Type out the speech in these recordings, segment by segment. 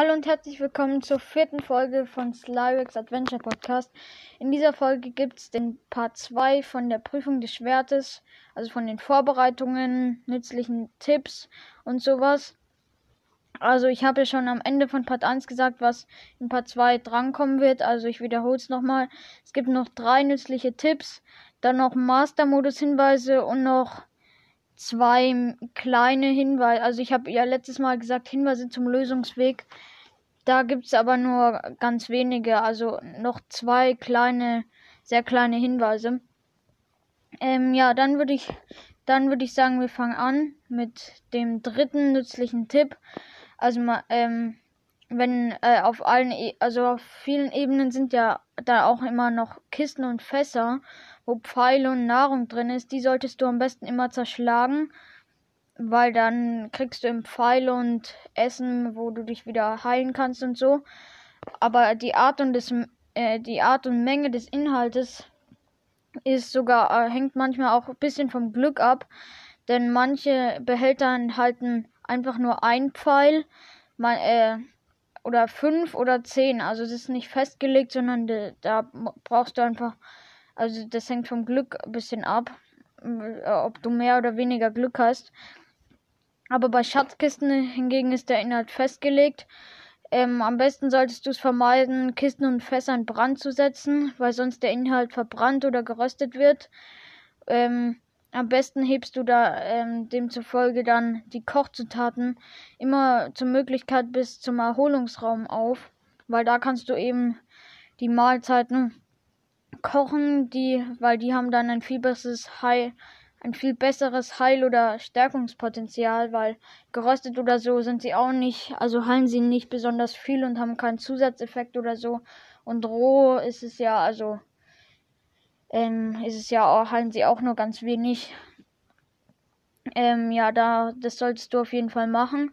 Hallo und herzlich willkommen zur vierten Folge von Slyrex Adventure Podcast. In dieser Folge gibt es den Part 2 von der Prüfung des Schwertes, also von den Vorbereitungen, nützlichen Tipps und sowas. Also ich habe ja schon am Ende von Part 1 gesagt, was in Part 2 drankommen wird. Also ich wiederhole es nochmal. Es gibt noch drei nützliche Tipps, dann noch Master-Modus-Hinweise und noch zwei kleine Hinweise. Also ich habe ja letztes Mal gesagt, Hinweise zum Lösungsweg. Da gibt es aber nur ganz wenige. Also noch zwei kleine, sehr kleine Hinweise. Ähm, ja, dann würde ich, dann ich sagen, wir fangen an mit dem dritten nützlichen Tipp. Also ähm, wenn äh, auf allen, e also auf vielen Ebenen sind ja da auch immer noch Kisten und Fässer, wo Pfeile und Nahrung drin ist. Die solltest du am besten immer zerschlagen, weil dann kriegst du im Pfeile und Essen, wo du dich wieder heilen kannst und so. Aber die Art und des, äh, die Art und Menge des Inhaltes ist sogar äh, hängt manchmal auch ein bisschen vom Glück ab, denn manche Behälter enthalten einfach nur ein Pfeil, mal, äh, oder fünf oder zehn. Also es ist nicht festgelegt, sondern de, da brauchst du einfach, also das hängt vom Glück ein bisschen ab, äh, ob du mehr oder weniger Glück hast. Aber bei Schatzkisten hingegen ist der Inhalt festgelegt. Ähm, am besten solltest du es vermeiden, Kisten und Fässer in Brand zu setzen, weil sonst der Inhalt verbrannt oder geröstet wird. Ähm, am besten hebst du da ähm, demzufolge dann die Kochzutaten immer zur Möglichkeit bis zum Erholungsraum auf, weil da kannst du eben die Mahlzeiten kochen, die, weil die haben dann ein viel besseres Heil, ein viel besseres Heil- oder Stärkungspotenzial, weil geröstet oder so sind sie auch nicht, also heilen sie nicht besonders viel und haben keinen Zusatzeffekt oder so. Und roh ist es ja, also ähm, ist es ja auch, halten sie auch nur ganz wenig. Ähm, ja, da, das solltest du auf jeden Fall machen.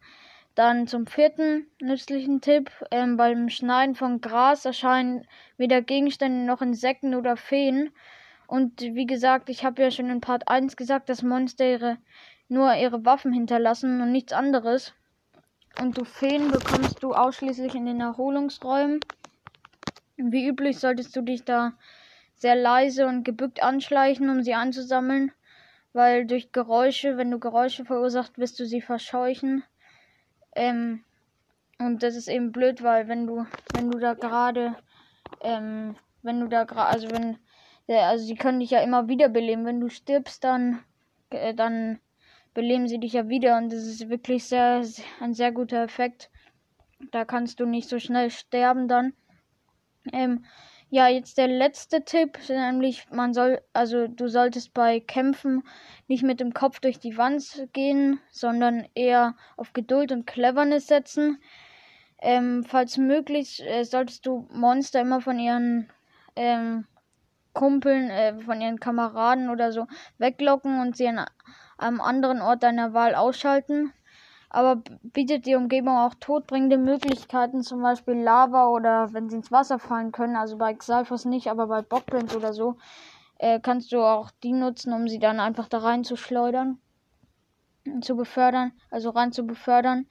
Dann zum vierten nützlichen Tipp. Ähm, beim Schneiden von Gras erscheinen weder Gegenstände noch Insekten oder Feen. Und wie gesagt, ich habe ja schon in Part 1 gesagt, dass Monster ihre, nur ihre Waffen hinterlassen und nichts anderes. Und du Feen bekommst du ausschließlich in den Erholungsräumen. Wie üblich solltest du dich da sehr leise und gebückt anschleichen, um sie anzusammeln, weil durch Geräusche, wenn du Geräusche verursacht, wirst du sie verscheuchen. Ähm, und das ist eben blöd, weil wenn du, wenn du da gerade, ähm, wenn du da gerade, also wenn, also sie können dich ja immer wieder beleben. Wenn du stirbst, dann, äh, dann beleben sie dich ja wieder und das ist wirklich sehr, ein sehr guter Effekt. Da kannst du nicht so schnell sterben dann. Ähm, ja, jetzt der letzte Tipp, nämlich man soll, also du solltest bei Kämpfen nicht mit dem Kopf durch die Wand gehen, sondern eher auf Geduld und Cleverness setzen. Ähm, falls möglich, äh, solltest du Monster immer von ihren ähm, Kumpeln, äh, von ihren Kameraden oder so weglocken und sie an einem anderen Ort deiner Wahl ausschalten aber bietet die Umgebung auch todbringende Möglichkeiten, zum Beispiel Lava oder wenn sie ins Wasser fallen können. Also bei Xalfos nicht, aber bei Bockblins oder so äh, kannst du auch die nutzen, um sie dann einfach da rein zu schleudern, zu befördern, also rein zu befördern.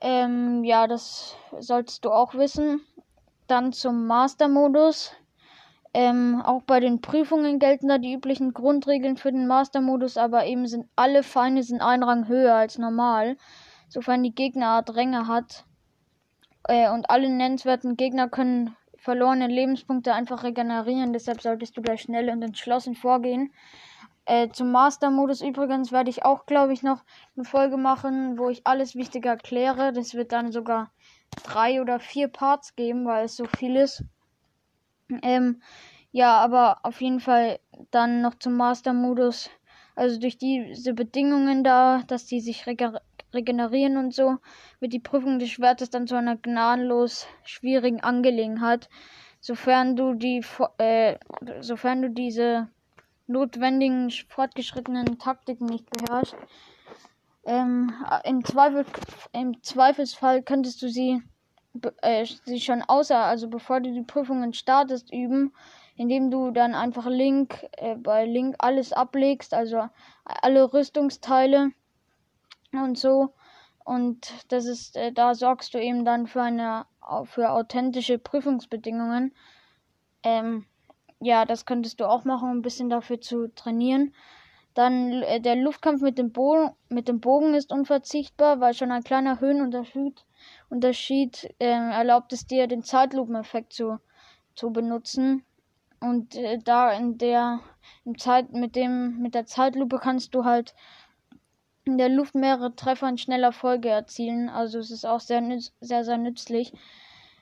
Ähm, ja, das solltest du auch wissen. Dann zum Master-Modus. Ähm, auch bei den Prüfungen gelten da die üblichen Grundregeln für den Master-Modus, aber eben sind alle Feinde sind ein Rang höher als normal, sofern die Gegnerart Ränge hat. Äh, und alle nennenswerten Gegner können verlorene Lebenspunkte einfach regenerieren, deshalb solltest du da schnell und entschlossen vorgehen. Äh, zum Master-Modus übrigens werde ich auch, glaube ich, noch eine Folge machen, wo ich alles Wichtige erkläre. Das wird dann sogar drei oder vier Parts geben, weil es so viel ist. Ähm, ja, aber auf jeden Fall dann noch zum Master-Modus. Also durch diese Bedingungen da, dass die sich rege regenerieren und so, wird die Prüfung des Schwertes dann zu einer gnadenlos schwierigen Angelegenheit. Sofern du die, äh, sofern du diese notwendigen fortgeschrittenen Taktiken nicht beherrschst. Ähm, im, Zweifel, Im Zweifelsfall könntest du sie äh, sie schon außer, also bevor du die Prüfungen startest, üben, indem du dann einfach Link äh, bei Link alles ablegst, also alle Rüstungsteile und so. Und das ist, äh, da sorgst du eben dann für eine für authentische Prüfungsbedingungen. Ähm, ja, das könntest du auch machen, um ein bisschen dafür zu trainieren. Dann äh, der Luftkampf mit dem, Bogen, mit dem Bogen ist unverzichtbar, weil schon ein kleiner Höhenunterschied Unterschied, äh, erlaubt es dir, den Zeitlupeneffekt zu, zu benutzen. Und äh, da in der im Zeit mit dem mit der Zeitlupe kannst du halt in der Luft mehrere Treffer in schneller Folge erzielen. Also es ist auch sehr sehr sehr nützlich.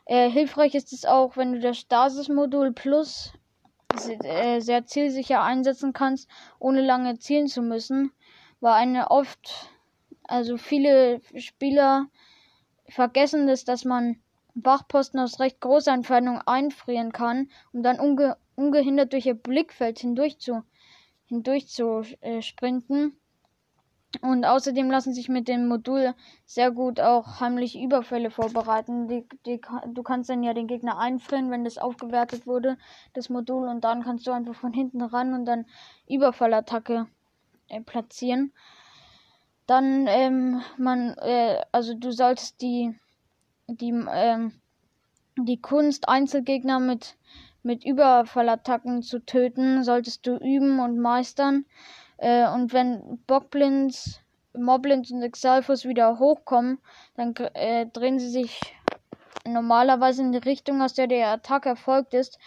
Äh, hilfreich ist es auch, wenn du das Stasis-Modul Plus äh, sehr zielsicher einsetzen kannst, ohne lange zielen zu müssen, weil eine oft, also viele Spieler vergessen es, dass man Wachposten aus recht großer Entfernung einfrieren kann, um dann unge ungehindert durch ihr Blickfeld hindurch zu, hindurch zu äh, sprinten. Und außerdem lassen sich mit dem Modul sehr gut auch heimliche Überfälle vorbereiten. Die, die, du kannst dann ja den Gegner einfrieren, wenn das aufgewertet wurde, das Modul, und dann kannst du einfach von hinten ran und dann Überfallattacke äh, platzieren. Dann, ähm, man, äh, also du solltest die, die, ähm, die Kunst, Einzelgegner mit, mit Überfallattacken zu töten, solltest du üben und meistern. Äh, und wenn Bockblins, Moblins und Exalfus wieder hochkommen, dann äh, drehen sie sich normalerweise in die Richtung, aus der der Attacke erfolgt ist.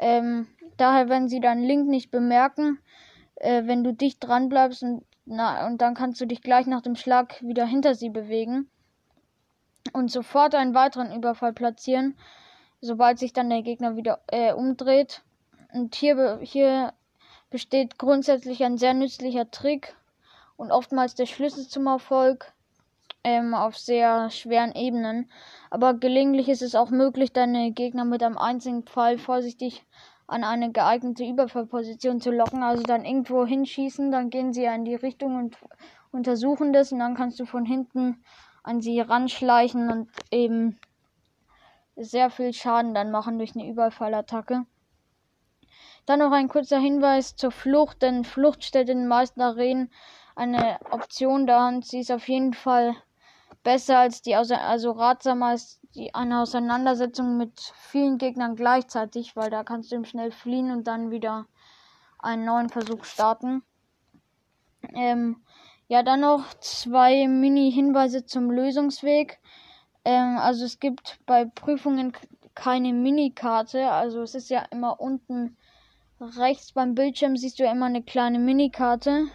Ähm, daher werden sie deinen Link nicht bemerken, äh, wenn du dicht dran bleibst und, na, und dann kannst du dich gleich nach dem Schlag wieder hinter sie bewegen und sofort einen weiteren Überfall platzieren, sobald sich dann der Gegner wieder äh, umdreht. Und hier, hier besteht grundsätzlich ein sehr nützlicher Trick und oftmals der Schlüssel zum Erfolg ähm, auf sehr schweren Ebenen. Aber gelegentlich ist es auch möglich, deine Gegner mit einem einzigen Pfeil vorsichtig an eine geeignete Überfallposition zu locken. Also dann irgendwo hinschießen, dann gehen sie in die Richtung und untersuchen das und dann kannst du von hinten an sie ranschleichen und eben sehr viel Schaden dann machen durch eine Überfallattacke. Dann noch ein kurzer Hinweis zur Flucht, denn Flucht stellt in den meisten Arenen eine Option dar und sie ist auf jeden Fall besser als die, also ratsamer als die, eine Auseinandersetzung mit vielen Gegnern gleichzeitig, weil da kannst du ihm schnell fliehen und dann wieder einen neuen Versuch starten. Ähm, ja, dann noch zwei Mini-Hinweise zum Lösungsweg. Ähm, also es gibt bei Prüfungen keine Minikarte, also es ist ja immer unten rechts beim Bildschirm siehst du ja immer eine kleine Minikarte.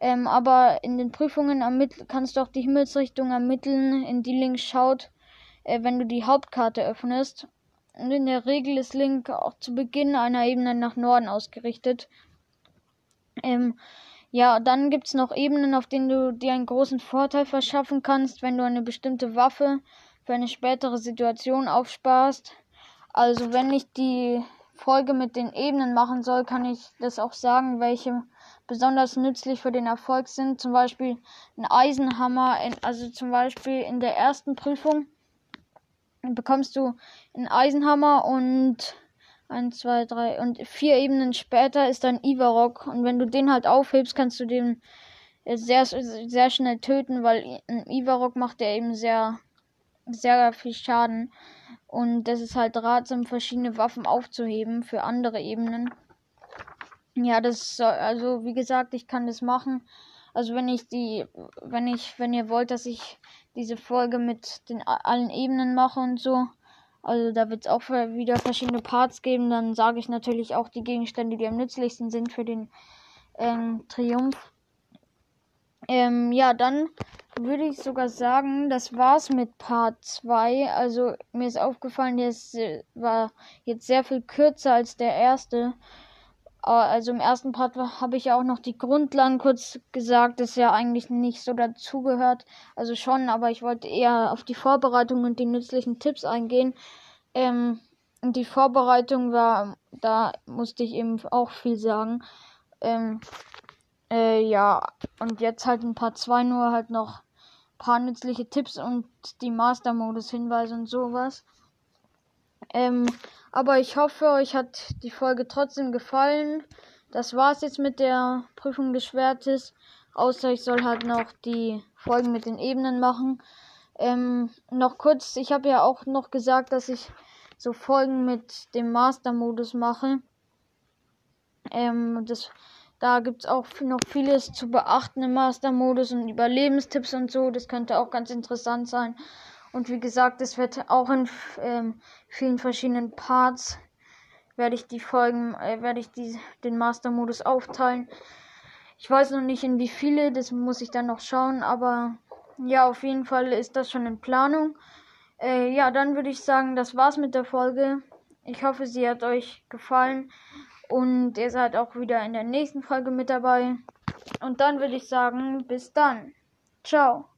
Ähm, aber in den Prüfungen kannst du auch die Himmelsrichtung ermitteln, in die links schaut, äh, wenn du die Hauptkarte öffnest. Und in der Regel ist Link auch zu Beginn einer Ebene nach Norden ausgerichtet. Ähm, ja, dann gibt es noch Ebenen, auf denen du dir einen großen Vorteil verschaffen kannst, wenn du eine bestimmte Waffe für eine spätere Situation aufsparst. Also wenn ich die Folge mit den Ebenen machen soll, kann ich das auch sagen, welche besonders nützlich für den Erfolg sind. Zum Beispiel ein Eisenhammer, also zum Beispiel in der ersten Prüfung bekommst du einen Eisenhammer und eins, zwei, drei und vier Ebenen später ist ein Ivarok und wenn du den halt aufhebst, kannst du den sehr sehr schnell töten, weil ein Ivarok macht der eben sehr sehr viel Schaden. Und das ist halt ratsam, verschiedene Waffen aufzuheben für andere Ebenen. Ja, das soll, also wie gesagt, ich kann das machen. Also wenn ich die, wenn ich, wenn ihr wollt, dass ich diese Folge mit den allen Ebenen mache und so, also da wird es auch wieder verschiedene Parts geben, dann sage ich natürlich auch die Gegenstände, die am nützlichsten sind für den ähm, Triumph. Ähm, ja, dann würde ich sogar sagen, das war's mit Part 2. Also mir ist aufgefallen, der äh, war jetzt sehr viel kürzer als der erste. Also im ersten Part habe ich ja auch noch die Grundlagen kurz gesagt, das ja eigentlich nicht so dazugehört. Also schon, aber ich wollte eher auf die Vorbereitung und die nützlichen Tipps eingehen. Ähm, und die Vorbereitung war, da musste ich eben auch viel sagen. Ähm, äh, ja, und jetzt halt in Part 2 nur halt noch paar nützliche Tipps und die Master-Modus-Hinweise und sowas. Ähm, aber ich hoffe, euch hat die Folge trotzdem gefallen. Das war's jetzt mit der Prüfung des Schwertes. Außer ich soll halt noch die Folgen mit den Ebenen machen. Ähm, noch kurz, ich habe ja auch noch gesagt, dass ich so Folgen mit dem Master-Modus mache. Ähm, das, da gibt es auch noch vieles zu beachten im Master-Modus und Überlebenstipps und so. Das könnte auch ganz interessant sein. Und wie gesagt, es wird auch in ähm, vielen verschiedenen Parts werde ich die Folgen, äh, werde ich die, den Master-Modus aufteilen. Ich weiß noch nicht in wie viele, das muss ich dann noch schauen, aber ja, auf jeden Fall ist das schon in Planung. Äh, ja, dann würde ich sagen, das war's mit der Folge. Ich hoffe, sie hat euch gefallen und ihr seid auch wieder in der nächsten Folge mit dabei. Und dann würde ich sagen, bis dann. Ciao.